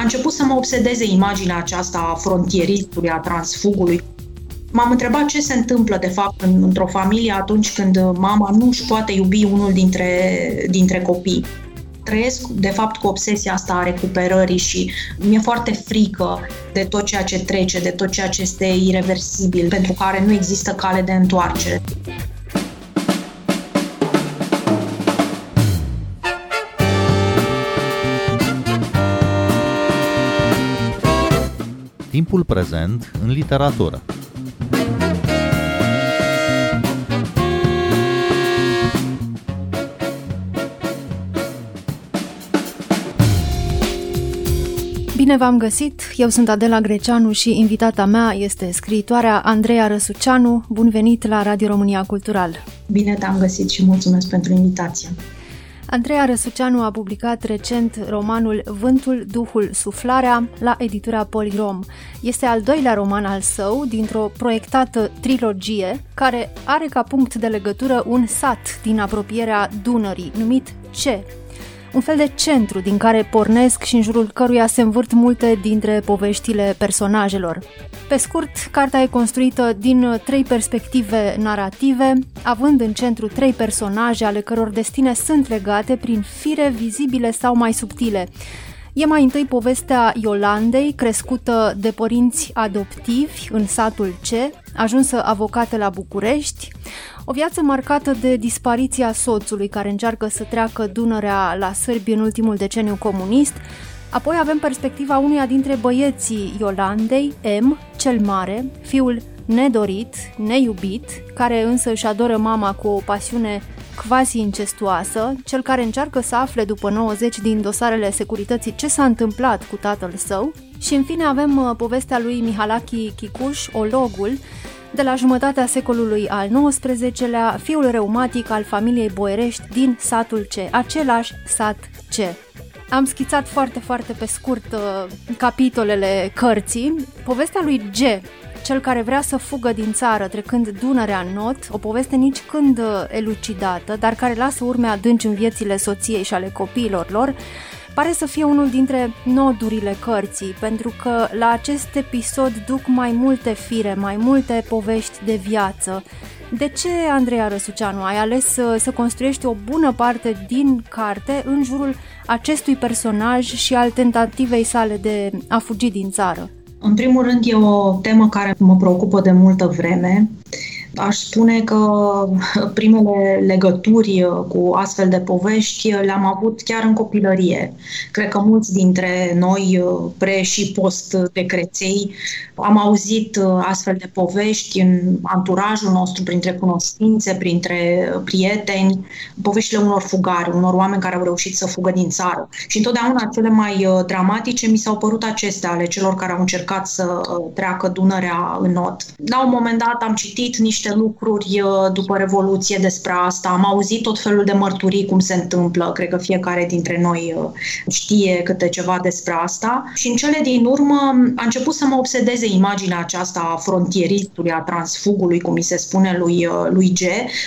A început să mă obsedeze imaginea aceasta a frontieristului, a transfugului. M-am întrebat ce se întâmplă, de fapt, în, într-o familie atunci când mama nu își poate iubi unul dintre, dintre copii trăiesc, de fapt, cu obsesia asta a recuperării și mi-e foarte frică de tot ceea ce trece, de tot ceea ce este irreversibil, pentru care nu există cale de întoarcere. Timpul prezent în literatură. Bine v-am găsit! Eu sunt Adela Greceanu și invitata mea este scriitoarea Andreea Răsuceanu. Bun venit la Radio România Cultural! Bine te-am găsit și mulțumesc pentru invitație! Andreea Răsuceanu a publicat recent romanul Vântul, Duhul, Suflarea la editura Polyrom. Este al doilea roman al său dintr-o proiectată trilogie care are ca punct de legătură un sat din apropierea Dunării, numit Ce, un fel de centru din care pornesc și în jurul căruia se învârt multe dintre poveștile personajelor. Pe scurt, cartea e construită din trei perspective narrative, având în centru trei personaje ale căror destine sunt legate prin fire vizibile sau mai subtile. E mai întâi povestea Iolandei, crescută de părinți adoptivi în satul C, ajunsă avocată la București, o viață marcată de dispariția soțului care încearcă să treacă Dunărea la sârbi în ultimul deceniu comunist, Apoi avem perspectiva unuia dintre băieții Iolandei, M, cel mare, fiul nedorit, neiubit, care însă își adoră mama cu o pasiune quasi incestuoasă, cel care încearcă să afle după 90 din dosarele securității ce s-a întâmplat cu tatăl său. Și în fine avem uh, povestea lui Mihalaki Kikuș, ologul, de la jumătatea secolului al XIX-lea, fiul reumatic al familiei Boierești din satul C, același sat C. Am schițat foarte, foarte pe scurt uh, capitolele cărții. Povestea lui G, cel care vrea să fugă din țară trecând Dunărea în not, o poveste nici când uh, elucidată, dar care lasă urme adânci în viețile soției și ale copiilor lor, pare să fie unul dintre nodurile cărții, pentru că la acest episod duc mai multe fire, mai multe povești de viață. De ce, Andreea Răsuceanu, ai ales să, să construiești o bună parte din carte în jurul acestui personaj și al tentativei sale de a fugi din țară? În primul rând, e o temă care mă preocupă de multă vreme Aș spune că primele legături cu astfel de povești le-am avut chiar în copilărie. Cred că mulți dintre noi, pre- și post-decreței, am auzit astfel de povești în anturajul nostru, printre cunoștințe, printre prieteni, poveștile unor fugari, unor oameni care au reușit să fugă din țară. Și întotdeauna cele mai dramatice mi s-au părut acestea, ale celor care au încercat să treacă Dunărea în not. La un moment dat am citit niște niște lucruri uh, după Revoluție despre asta. Am auzit tot felul de mărturii cum se întâmplă. Cred că fiecare dintre noi uh, știe câte ceva despre asta. Și în cele din urmă a început să mă obsedeze imaginea aceasta a frontieristului, a transfugului, cum mi se spune lui, uh, lui G,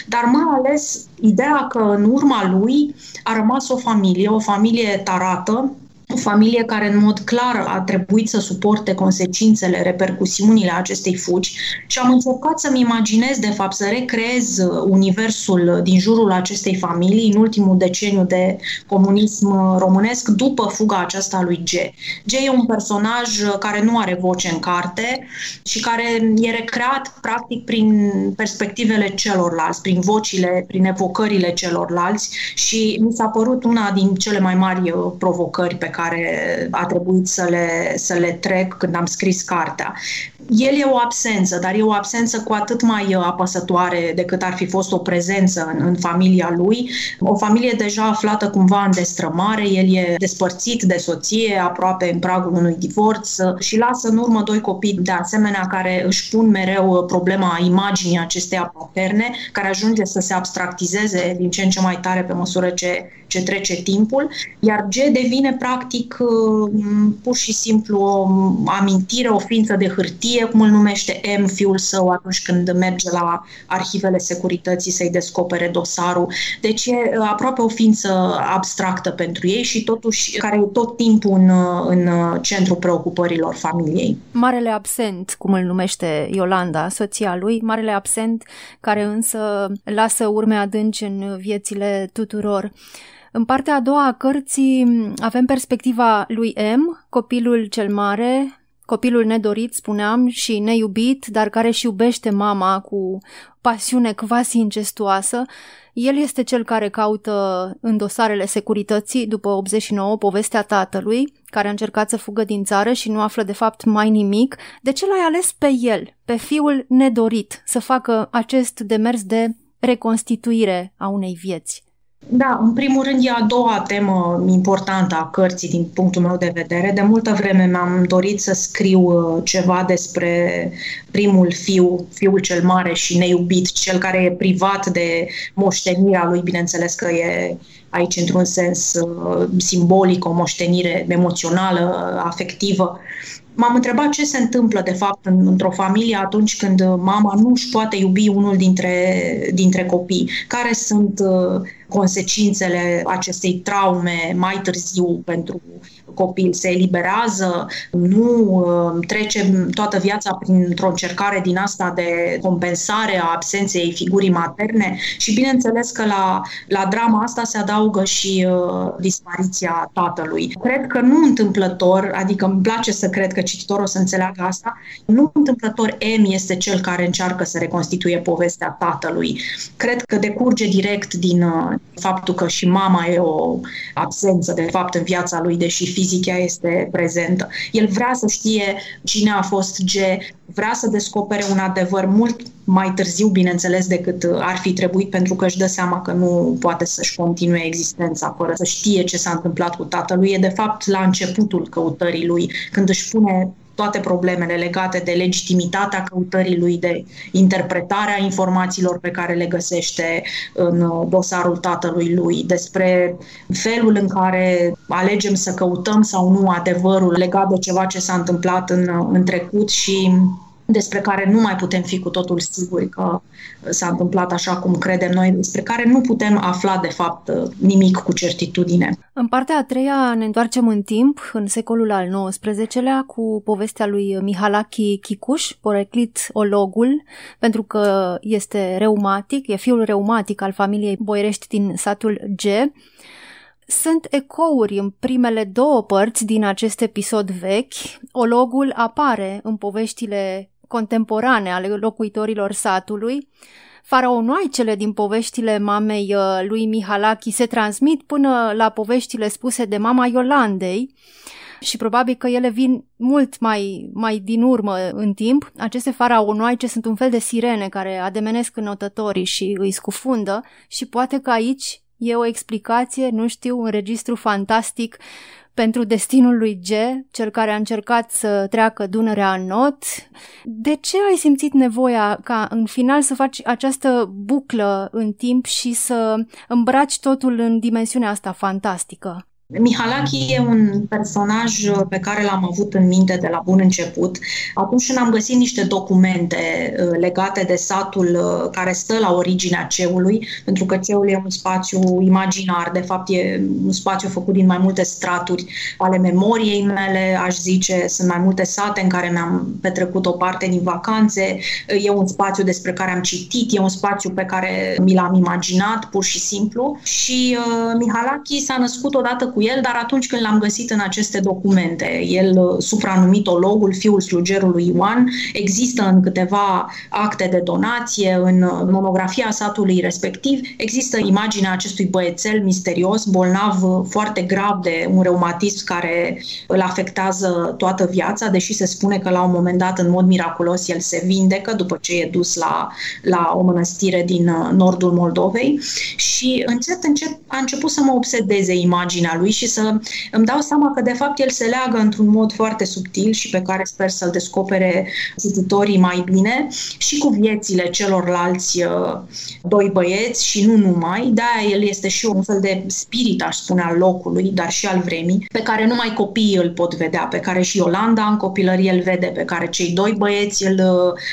dar mai ales ideea că în urma lui a rămas o familie, o familie tarată, o familie care în mod clar a trebuit să suporte consecințele, repercusiunile acestei fugi și am încercat să-mi imaginez, de fapt, să recreez universul din jurul acestei familii în ultimul deceniu de comunism românesc după fuga aceasta lui G. G e un personaj care nu are voce în carte și care e recreat practic prin perspectivele celorlalți, prin vocile, prin evocările celorlalți și mi s-a părut una din cele mai mari provocări pe care care a trebuit să le, să le trec când am scris cartea. El e o absență, dar e o absență cu atât mai apăsătoare decât ar fi fost o prezență în, în familia lui. O familie deja aflată cumva în destrămare, el e despărțit de soție, aproape în pragul unui divorț și lasă în urmă doi copii de asemenea care își pun mereu problema imaginii acesteia paterne, care ajunge să se abstractizeze din ce în ce mai tare pe măsură ce, ce trece timpul, iar G devine practic practic pur și simplu o amintire, o ființă de hârtie, cum îl numește M, fiul său, atunci când merge la arhivele securității să-i descopere dosarul. Deci e aproape o ființă abstractă pentru ei și totuși care e tot timpul în, în centrul preocupărilor familiei. Marele absent, cum îl numește Iolanda, soția lui, marele absent care însă lasă urme adânci în viețile tuturor. În partea a doua a cărții avem perspectiva lui M, copilul cel mare, copilul nedorit, spuneam, și neiubit, dar care și iubește mama cu pasiune quasi incestuoasă. El este cel care caută în dosarele securității, după 89, povestea tatălui, care a încercat să fugă din țară și nu află de fapt mai nimic. De ce l-ai ales pe el, pe fiul nedorit, să facă acest demers de reconstituire a unei vieți? Da, în primul rând e a doua temă importantă a cărții din punctul meu de vedere. De multă vreme mi-am dorit să scriu uh, ceva despre primul fiu, fiul cel mare și neiubit, cel care e privat de moștenirea lui, bineînțeles că e aici într-un sens uh, simbolic, o moștenire emoțională, afectivă m-am întrebat ce se întâmplă, de fapt, în, într-o familie atunci când mama nu își poate iubi unul dintre, dintre copii. Care sunt uh, consecințele acestei traume mai târziu pentru copil? Se eliberează? Nu uh, trece toată viața printr-o încercare din asta de compensare a absenței figurii materne? Și bineînțeles că la, la drama asta se adaugă și uh, dispariția tatălui. Cred că nu întâmplător, adică îmi place să cred că cititorul o să înțeleagă asta, nu întâmplător M este cel care încearcă să reconstituie povestea tatălui. Cred că decurge direct din uh, faptul că și mama e o absență, de fapt, în viața lui, deși fizica este prezentă. El vrea să știe cine a fost G, vrea să descopere un adevăr mult mai târziu, bineînțeles, decât ar fi trebuit, pentru că își dă seama că nu poate să-și continue existența fără să știe ce s-a întâmplat cu tatălui. E, de fapt, la începutul căutării lui, când își pune toate problemele legate de legitimitatea căutării lui, de interpretarea informațiilor pe care le găsește în dosarul tatălui lui, despre felul în care alegem să căutăm sau nu adevărul legat de ceva ce s-a întâmplat în, în trecut și despre care nu mai putem fi cu totul siguri că s-a întâmplat așa cum credem noi, despre care nu putem afla de fapt nimic cu certitudine. În partea a treia ne întoarcem în timp, în secolul al XIX-lea, cu povestea lui Mihalaki Kikuș, poreclit ologul, pentru că este reumatic, e fiul reumatic al familiei Boirești din satul G, sunt ecouri în primele două părți din acest episod vechi. Ologul apare în poveștile contemporane ale locuitorilor satului. Faraonoaicele din poveștile mamei uh, lui Mihalaki se transmit până la poveștile spuse de mama Iolandei și probabil că ele vin mult mai, mai din urmă în timp. Aceste faraonoaice sunt un fel de sirene care ademenesc înotătorii și îi scufundă și poate că aici e o explicație, nu știu, un registru fantastic pentru destinul lui G, cel care a încercat să treacă Dunărea în not. De ce ai simțit nevoia ca în final să faci această buclă în timp și să îmbraci totul în dimensiunea asta fantastică? Mihalaki e un personaj uh, pe care l-am avut în minte de la bun început. Atunci când am găsit niște documente uh, legate de satul uh, care stă la originea ceului, pentru că ceul e un spațiu imaginar, de fapt e un spațiu făcut din mai multe straturi ale memoriei mele, aș zice, sunt mai multe sate în care mi-am petrecut o parte din vacanțe, e un spațiu despre care am citit, e un spațiu pe care mi l-am imaginat pur și simplu și uh, Mihalaki s-a născut odată cu el, dar atunci când l-am găsit în aceste documente, el uh, supranumit ologul, fiul slugerului Ioan, există în câteva acte de donație, în uh, monografia satului respectiv, există imaginea acestui băiețel misterios, bolnav uh, foarte grav de un reumatism care îl afectează toată viața, deși se spune că la un moment dat, în mod miraculos, el se vindecă după ce e dus la, la o mănăstire din nordul Moldovei. Și încet, încet a început să mă obsedeze imaginea lui lui și să îmi dau seama că de fapt el se leagă într-un mod foarte subtil și pe care sper să-l descopere cititorii mai bine și cu viețile celorlalți uh, doi băieți și nu numai. De-aia el este și un fel de spirit, aș spune, al locului, dar și al vremii, pe care numai copiii îl pot vedea, pe care și Iolanda în copilărie îl vede, pe care cei doi băieți îl,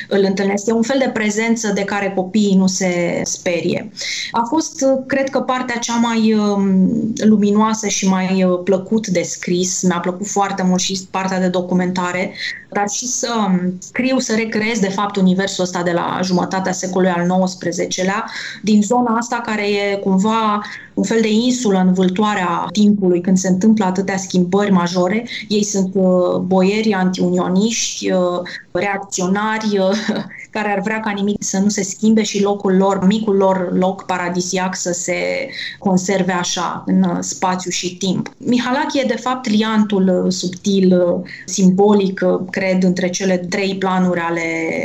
îl întâlnesc. E un fel de prezență de care copiii nu se sperie. A fost, cred că, partea cea mai um, luminoasă și mai uh, plăcut de scris. Mi-a plăcut foarte mult și partea de documentare, dar și să um, scriu, să recreez, de fapt, universul ăsta de la jumătatea secolului al XIX-lea, din zona asta care e cumva un fel de insulă în vâltoarea timpului când se întâmplă atâtea schimbări majore. Ei sunt uh, boieri antiunioniști, uh, reacționari, uh, care ar vrea ca nimic să nu se schimbe și locul lor, micul lor loc paradisiac să se conserve așa în spațiu și timp. Mihalac e de fapt liantul subtil, simbolic, cred, între cele trei planuri ale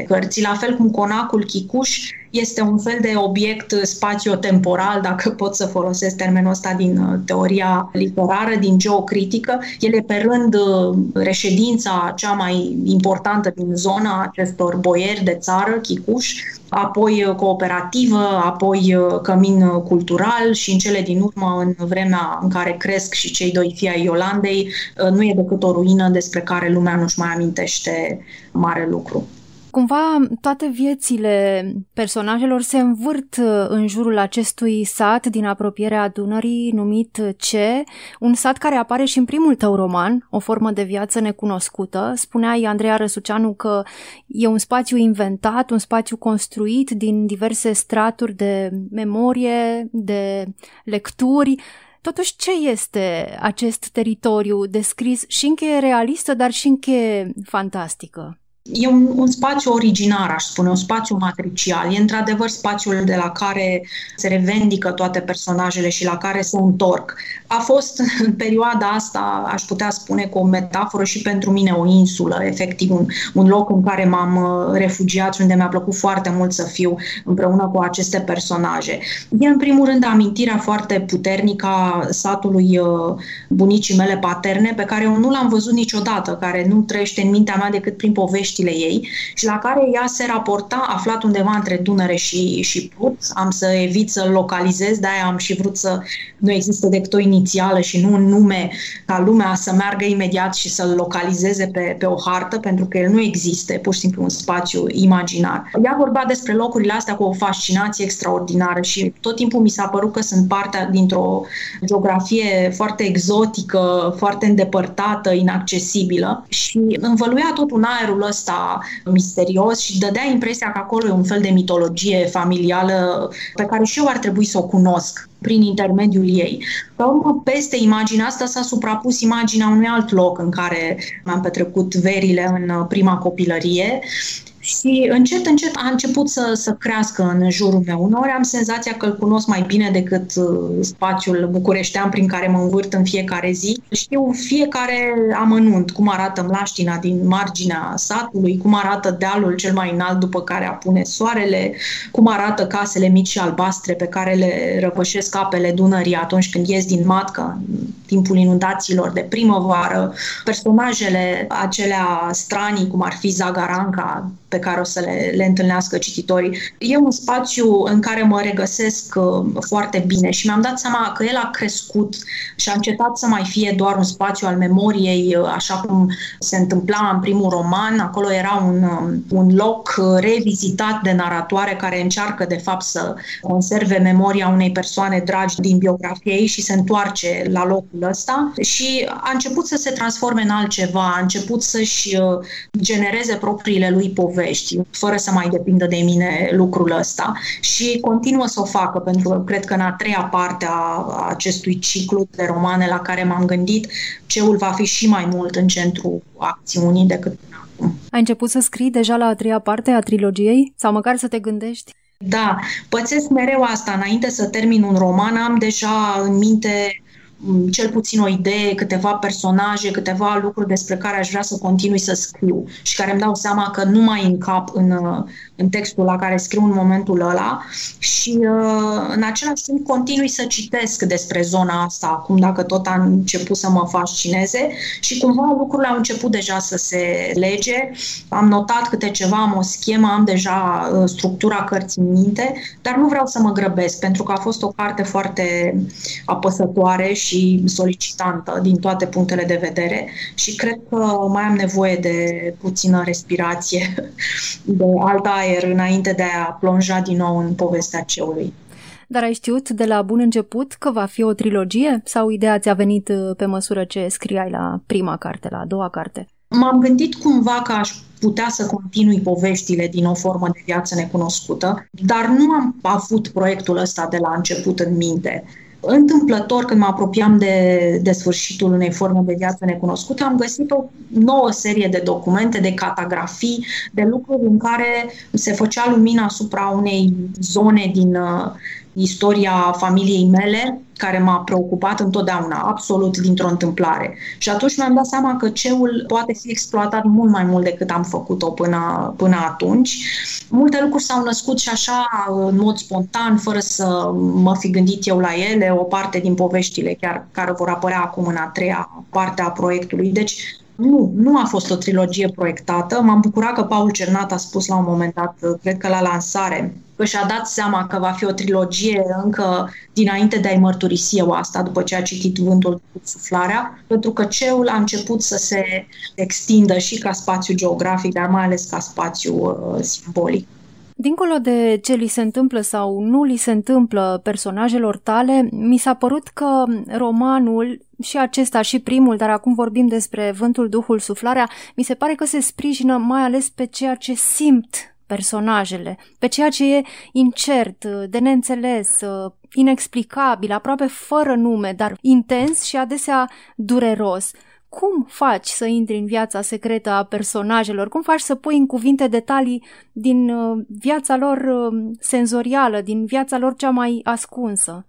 cărții, la fel cum conacul Chicuș este un fel de obiect spațio-temporal, dacă pot să folosesc termenul ăsta din uh, teoria literară, din geocritică. El e pe rând uh, reședința cea mai importantă din zona acestor boieri de țară, Chicuș, apoi uh, cooperativă, apoi cămin cultural și în cele din urmă, în vremea în care cresc și cei doi fii ai Iolandei, nu e decât o ruină despre care lumea nu-și mai amintește mare lucru. Cumva toate viețile personajelor se învârt uh, în jurul acestui sat din apropierea Dunării numit Ce, un sat care apare și în primul tău roman, o formă de viață necunoscută. Spuneai, Andreea Răsuceanu, că e un spațiu inventat, un spațiu construit din diverse straturi de memorie, de lecturi. Totuși, ce este acest teritoriu descris și încheie realistă, dar și încheie fantastică? E un, un spațiu originar, aș spune, un spațiu matricial. E într-adevăr spațiul de la care se revendică toate personajele și la care se întorc. A fost în perioada asta, aș putea spune cu o metaforă și pentru mine o insulă, efectiv un, un loc în care m-am uh, refugiat și unde mi-a plăcut foarte mult să fiu împreună cu aceste personaje. E în primul rând amintirea foarte puternică a satului uh, bunicii mele paterne, pe care eu nu l-am văzut niciodată, care nu trăiește în mintea mea decât prin povești poveștile ei și la care ea se raporta aflat undeva între Dunăre și, și Prut. Am să evit să localizez, de-aia am și vrut să nu există decât o inițială și nu un nume ca lumea să meargă imediat și să-l localizeze pe, pe o hartă, pentru că el nu există, e pur și simplu un spațiu imaginar. Ea vorbea despre locurile astea cu o fascinație extraordinară și tot timpul mi s-a părut că sunt parte dintr-o geografie foarte exotică, foarte îndepărtată, inaccesibilă și învăluia tot un aerul ăsta ăsta misterios și dădea impresia că acolo e un fel de mitologie familială pe care și eu ar trebui să o cunosc prin intermediul ei. Pe urmă, peste imaginea asta s-a suprapus imaginea unui alt loc în care mi-am petrecut verile în prima copilărie și încet, încet a început să, să crească în jurul meu. Uneori am senzația că îl cunosc mai bine decât uh, spațiul bucureștean prin care mă învârt în fiecare zi. Știu fiecare amănunt, cum arată mlaștina din marginea satului, cum arată dealul cel mai înalt după care apune soarele, cum arată casele mici și albastre pe care le răpășesc apele Dunării atunci când ies din matcă, în timpul inundațiilor de primăvară, personajele acelea stranii, cum ar fi Zagaranca, pe care o să le, le întâlnească cititorii. E un spațiu în care mă regăsesc uh, foarte bine și mi-am dat seama că el a crescut și a încetat să mai fie doar un spațiu al memoriei, uh, așa cum se întâmpla în primul roman. Acolo era un, um, un loc uh, revizitat de naratoare care încearcă, de fapt, să conserve memoria unei persoane dragi din biografia ei și se întoarce la locul ăsta și a început să se transforme în altceva, a început să-și genereze propriile lui povesti povești, fără să mai depindă de mine lucrul ăsta și continuă să o facă, pentru că cred că în a treia parte a acestui ciclu de romane la care m-am gândit, ceul va fi și mai mult în centrul acțiunii decât până acum. Ai început să scrii deja la a treia parte a trilogiei? Sau măcar să te gândești? Da, pățesc mereu asta. Înainte să termin un roman, am deja în minte cel puțin o idee, câteva personaje, câteva lucruri despre care aș vrea să continui să scriu și care îmi dau seama că nu mai încap în, în textul la care scriu în momentul ăla și uh, în același timp continui să citesc despre zona asta acum dacă tot am început să mă fascineze și cumva lucrurile au început deja să se lege. Am notat câte ceva, am o schemă, am deja uh, structura cărții în minte, dar nu vreau să mă grăbesc pentru că a fost o carte foarte apăsătoare și solicitantă din toate punctele de vedere și cred că mai am nevoie de puțină respirație, de alta aer înainte de a plonja din nou în povestea ceului. Dar ai știut de la bun început că va fi o trilogie sau ideea ți-a venit uh, pe măsură ce scriai la prima carte, la a doua carte? M-am gândit cumva că aș putea să continui poveștile din o formă de viață necunoscută, dar nu am avut proiectul ăsta de la început în minte. Întâmplător, când mă apropiam de, de sfârșitul unei forme de viață necunoscute, am găsit o nouă serie de documente, de catografii, de lucruri în care se făcea lumină asupra unei zone din uh, istoria familiei mele, care m-a preocupat întotdeauna, absolut dintr-o întâmplare. Și atunci mi-am dat seama că ceul poate fi exploatat mult mai mult decât am făcut-o până, până atunci. Multe lucruri s-au născut și așa, în mod spontan, fără să mă fi gândit eu la ele, o parte din poveștile chiar care vor apărea acum în a treia parte a proiectului. Deci nu, nu a fost o trilogie proiectată. M-am bucurat că Paul Cernat a spus la un moment dat, cred că la lansare, că și-a dat seama că va fi o trilogie încă dinainte de a-i mărturisi eu asta, după ce a citit Vântul cu suflarea, pentru că ceul a început să se extindă și ca spațiu geografic, dar mai ales ca spațiu uh, simbolic. Dincolo de ce li se întâmplă sau nu li se întâmplă personajelor tale, mi s-a părut că romanul și acesta și primul, dar acum vorbim despre Vântul, Duhul, Suflarea, mi se pare că se sprijină mai ales pe ceea ce simt personajele, pe ceea ce e incert, de neînțeles, inexplicabil, aproape fără nume, dar intens și adesea dureros cum faci să intri în viața secretă a personajelor? Cum faci să pui în cuvinte detalii din uh, viața lor uh, senzorială, din viața lor cea mai ascunsă?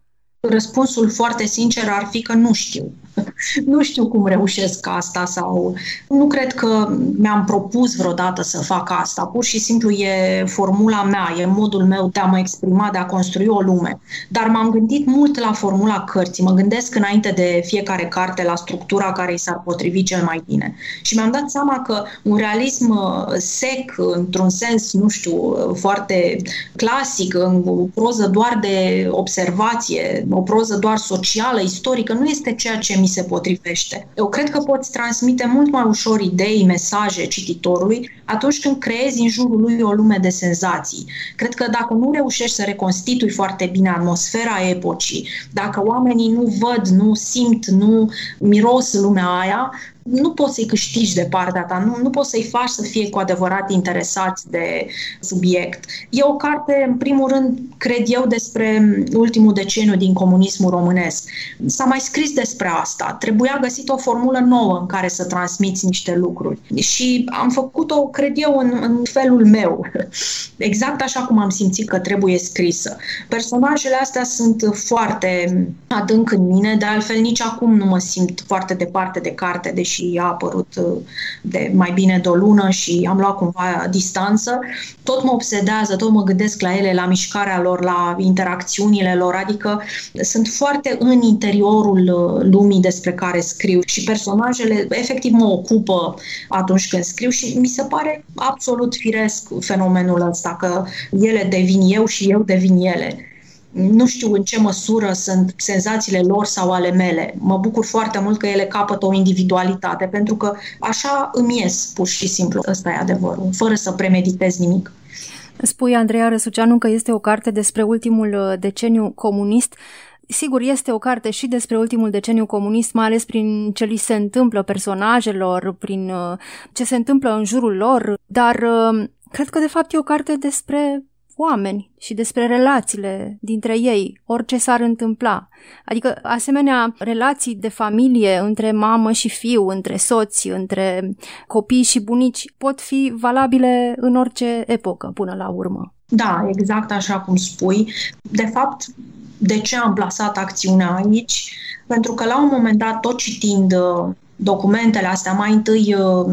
Răspunsul foarte sincer ar fi că nu știu. nu știu cum reușesc asta sau nu cred că mi-am propus vreodată să fac asta. Pur și simplu e formula mea, e modul meu de a mă exprima, de a construi o lume. Dar m-am gândit mult la formula cărții. Mă gândesc înainte de fiecare carte la structura care i s-ar potrivi cel mai bine. Și mi-am dat seama că un realism uh, sec, într-un sens, nu știu, uh, foarte clasic, o proză doar de observație, o proză doar socială, istorică, nu este ceea ce mi se potrivește. Eu cred că poți transmite mult mai ușor idei, mesaje cititorului atunci când creezi în jurul lui o lume de senzații. Cred că dacă nu reușești să reconstitui foarte bine atmosfera epocii, dacă oamenii nu văd, nu simt, nu miros lumea aia, nu poți să-i câștigi de partea ta, nu, nu poți să-i faci să fie cu adevărat interesați de subiect. E o carte, în primul rând, cred eu, despre ultimul deceniu din comunismul românesc. S-a mai scris despre asta. Trebuia găsit o formulă nouă în care să transmiți niște lucruri. Și am făcut-o, cred eu, în, în felul meu. Exact așa cum am simțit că trebuie scrisă. Personajele astea sunt foarte adânc în mine, de altfel nici acum nu mă simt foarte departe de carte, deși și a apărut uh, de mai bine de o lună și am luat cumva distanță, tot mă obsedează, tot mă gândesc la ele, la mișcarea lor, la interacțiunile lor, adică sunt foarte în interiorul uh, lumii despre care scriu și personajele efectiv mă ocupă atunci când scriu și mi se pare absolut firesc fenomenul ăsta, că ele devin eu și eu devin ele nu știu în ce măsură sunt senzațiile lor sau ale mele. Mă bucur foarte mult că ele capătă o individualitate, pentru că așa îmi ies, pur și simplu. Ăsta e adevărul, fără să premeditez nimic. Spui, Andreea Răsuceanu, că este o carte despre ultimul uh, deceniu comunist. Sigur, este o carte și despre ultimul deceniu comunist, mai ales prin ce li se întâmplă personajelor, prin uh, ce se întâmplă în jurul lor, dar uh, cred că de fapt e o carte despre oameni și despre relațiile dintre ei, orice s-ar întâmpla. Adică asemenea relații de familie între mamă și fiu, între soți, între copii și bunici pot fi valabile în orice epocă până la urmă. Da, exact așa cum spui. De fapt, de ce am plasat acțiunea aici? Pentru că la un moment dat, tot citind uh, documentele astea, mai întâi uh,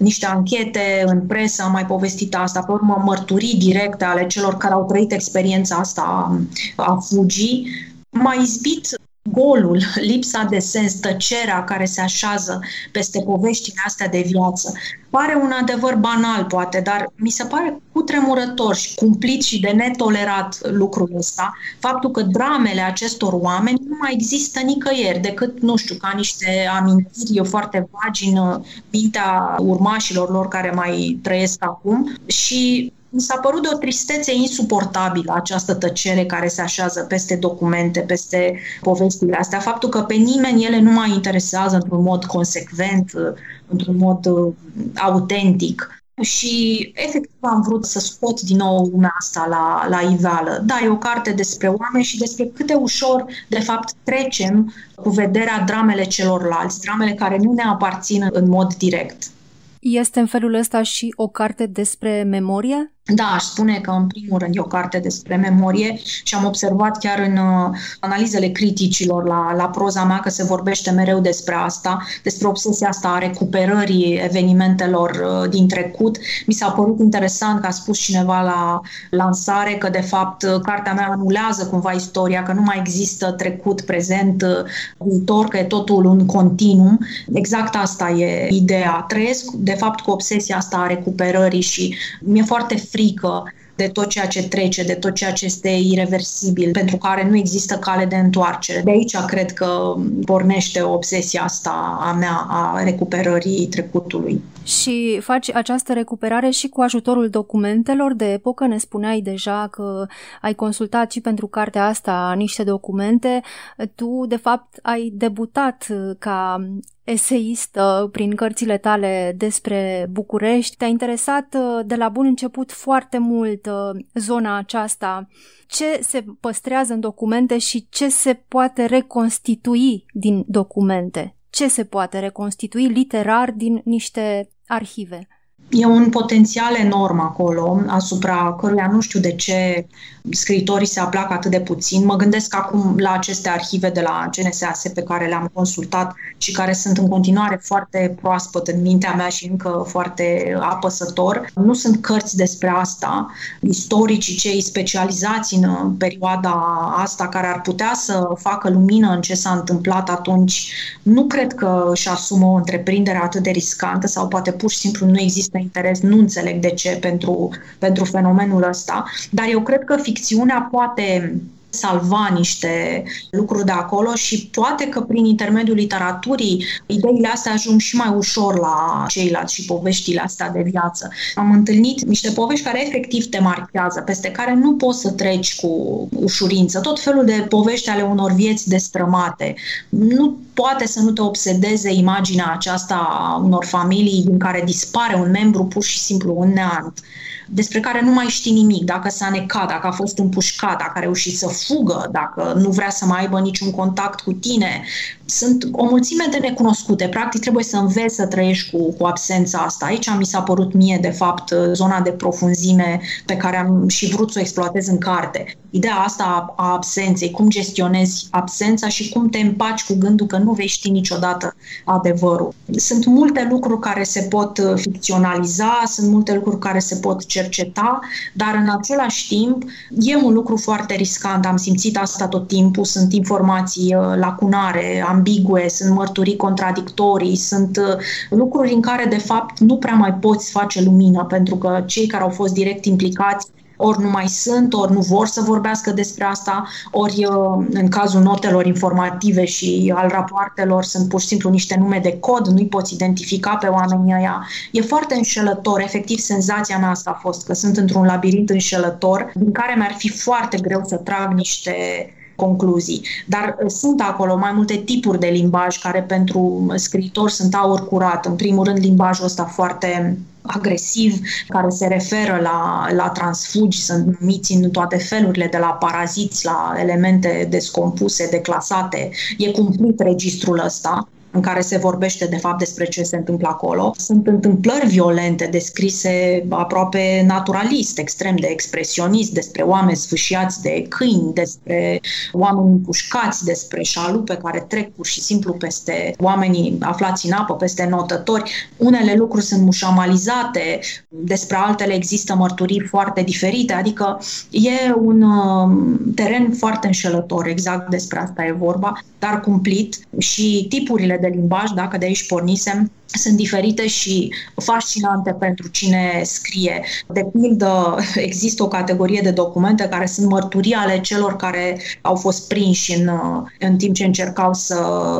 niște anchete în presă, am mai povestit asta, pe urmă mărturii directe ale celor care au trăit experiența asta a fugii, m-a izbit golul, lipsa de sens, tăcerea care se așează peste poveștile astea de viață. Pare un adevăr banal, poate, dar mi se pare cutremurător și cumplit și de netolerat lucrul ăsta, faptul că dramele acestor oameni nu mai există nicăieri, decât, nu știu, ca niște amintiri foarte vagi în mintea urmașilor lor care mai trăiesc acum și mi s-a părut de o tristețe insuportabilă această tăcere care se așează peste documente, peste povestile astea. Faptul că pe nimeni ele nu mai interesează într-un mod consecvent, într-un mod uh, autentic. Și efectiv am vrut să scot din nou lumea asta la, la iveală. Da, e o carte despre oameni și despre cât de ușor, de fapt, trecem cu vederea dramele celorlalți, dramele care nu ne aparțin în mod direct. Este în felul ăsta și o carte despre memorie? Da, aș spune că în primul rând e o carte despre memorie și am observat chiar în uh, analizele criticilor la, la proza mea că se vorbește mereu despre asta, despre obsesia asta a recuperării evenimentelor uh, din trecut. Mi s-a părut interesant că a spus cineva la lansare că de fapt uh, cartea mea anulează cumva istoria, că nu mai există trecut, prezent, viitor, că e totul un continuum. Exact asta e ideea. Trăiesc de fapt cu obsesia asta a recuperării și mi-e foarte frică frică de tot ceea ce trece, de tot ceea ce este irreversibil, pentru care nu există cale de întoarcere. De aici cred că pornește obsesia asta a mea a recuperării trecutului. Și faci această recuperare și cu ajutorul documentelor de epocă. Ne spuneai deja că ai consultat și pentru cartea asta niște documente. Tu, de fapt, ai debutat ca eseistă prin cărțile tale despre București. Te-a interesat uh, de la bun început foarte mult uh, zona aceasta. Ce se păstrează în documente și ce se poate reconstitui din documente? Ce se poate reconstitui literar din niște arhive? E un potențial enorm acolo, asupra căruia nu știu de ce scriitorii se aplacă atât de puțin. Mă gândesc acum la aceste arhive de la CNSAS pe care le-am consultat și care sunt în continuare foarte proaspăt în mintea mea și încă foarte apăsător. Nu sunt cărți despre asta. Istoricii cei specializați în perioada asta care ar putea să facă lumină în ce s-a întâmplat atunci, nu cred că își asumă o întreprindere atât de riscantă sau poate pur și simplu nu există interes, nu înțeleg de ce pentru, pentru fenomenul ăsta, dar eu cred că ficțiunea poate salva niște lucruri de acolo și poate că prin intermediul literaturii ideile astea ajung și mai ușor la ceilalți și poveștile astea de viață. Am întâlnit niște povești care efectiv te marchează, peste care nu poți să treci cu ușurință. Tot felul de povești ale unor vieți destrămate. Nu poate să nu te obsedeze imaginea aceasta a unor familii în care dispare un membru pur și simplu un neant despre care nu mai știi nimic, dacă s-a necat, dacă a fost împușcat, dacă a reușit să fugă, dacă nu vrea să mai aibă niciun contact cu tine. Sunt o mulțime de necunoscute. Practic trebuie să înveți să trăiești cu, cu absența asta. Aici mi s-a părut mie, de fapt, zona de profunzime pe care am și vrut să o exploatez în carte. Ideea asta a absenței, cum gestionezi absența și cum te împaci cu gândul că nu vei ști niciodată adevărul. Sunt multe lucruri care se pot ficționaliza, sunt multe lucruri care se pot cerceta, dar în același timp e un lucru foarte riscant. Am simțit asta tot timpul. Sunt informații uh, lacunare, ambigue, sunt mărturii contradictorii, sunt uh, lucruri în care, de fapt, nu prea mai poți face lumină, pentru că cei care au fost direct implicați ori nu mai sunt, ori nu vor să vorbească despre asta, ori uh, în cazul notelor informative și al rapoartelor sunt pur și simplu niște nume de cod, nu-i poți identifica pe oamenii ăia. E foarte înșelător, efectiv senzația mea asta a fost că sunt într-un labirint înșelător din care mi-ar fi foarte greu să trag niște concluzii. Dar uh, sunt acolo mai multe tipuri de limbaj care pentru scriitori sunt aur curat. În primul rând, limbajul ăsta foarte agresiv, care se referă la, la transfugi, sunt numiți în toate felurile, de la paraziți la elemente descompuse, declasate. E cumplit registrul ăsta în care se vorbește de fapt despre ce se întâmplă acolo. Sunt întâmplări violente descrise aproape naturalist, extrem de expresionist, despre oameni sfâșiați de câini, despre oameni împușcați, despre șalupe care trec pur și simplu peste oamenii aflați în apă, peste notători. Unele lucruri sunt mușamalizate, despre altele există mărturii foarte diferite, adică e un um, teren foarte înșelător, exact despre asta e vorba, dar cumplit și tipurile de limbaj, dacă de aici pornisem, sunt diferite și fascinante pentru cine scrie. De pildă, există o categorie de documente care sunt mărturii ale celor care au fost prinși în, în timp ce încercau să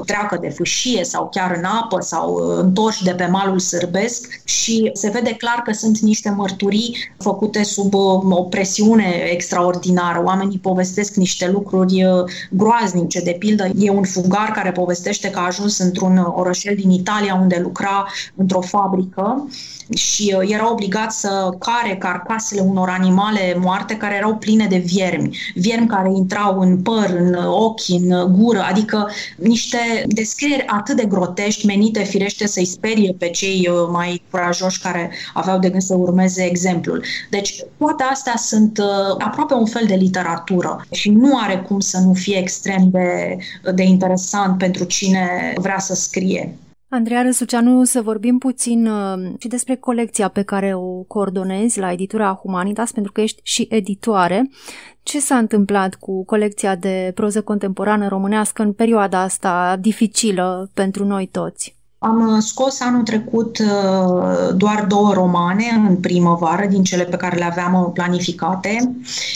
treacă de fâșie sau chiar în apă sau întorși de pe malul sârbesc și se vede clar că sunt niște mărturii făcute sub o presiune extraordinară. Oamenii povestesc niște lucruri groaznice. De pildă, e un fugar care povestește că a ajuns într-un orășel din Italia unde lucra lucra într-o fabrică și uh, era obligat să care carcasele unor animale moarte care erau pline de viermi. Viermi care intrau în păr, în ochi, în gură, adică niște descrieri atât de grotești, menite firește să-i sperie pe cei uh, mai curajoși care aveau de gând să urmeze exemplul. Deci toate astea sunt uh, aproape un fel de literatură și nu are cum să nu fie extrem de, de interesant pentru cine vrea să scrie. Andreea Răsuceanu, să vorbim puțin uh, și despre colecția pe care o coordonezi la editura Humanitas, pentru că ești și editoare. Ce s-a întâmplat cu colecția de proză contemporană românească în perioada asta dificilă pentru noi toți? Am uh, scos anul trecut uh, doar două romane în primăvară din cele pe care le aveam uh, planificate,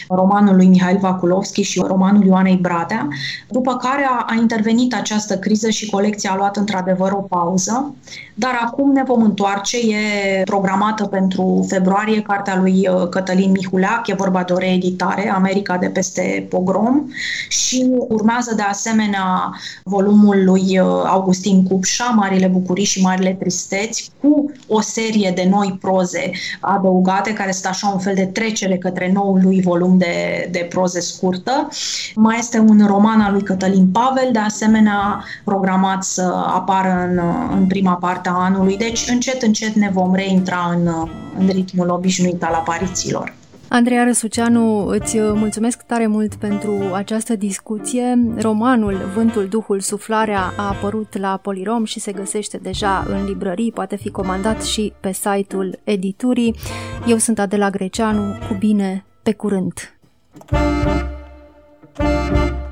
romanul lui Mihail Vakulovski și romanul Ioanei Bradea, după care a, a intervenit această criză și colecția a luat într-adevăr o pauză, dar acum ne vom întoarce, e programată pentru februarie cartea lui Cătălin Mihuleac, e vorba de o reeditare, America de peste pogrom. Și urmează de asemenea volumul lui Augustin Cupșa, Marile bucurii și marile tristeți, cu o serie de noi proze adăugate, care sunt așa un fel de trecere către noul lui volum de, de proze scurtă. Mai este un roman al lui Cătălin Pavel, de asemenea programat să apară în, în prima parte a anului, deci încet, încet ne vom reintra în, în ritmul obișnuit al aparițiilor. Andreea Răsuceanu, îți mulțumesc tare mult pentru această discuție. Romanul Vântul, Duhul, Suflarea a apărut la Polirom și se găsește deja în librării, poate fi comandat și pe site-ul editurii. Eu sunt Adela Greceanu, cu bine, pe curând! thank you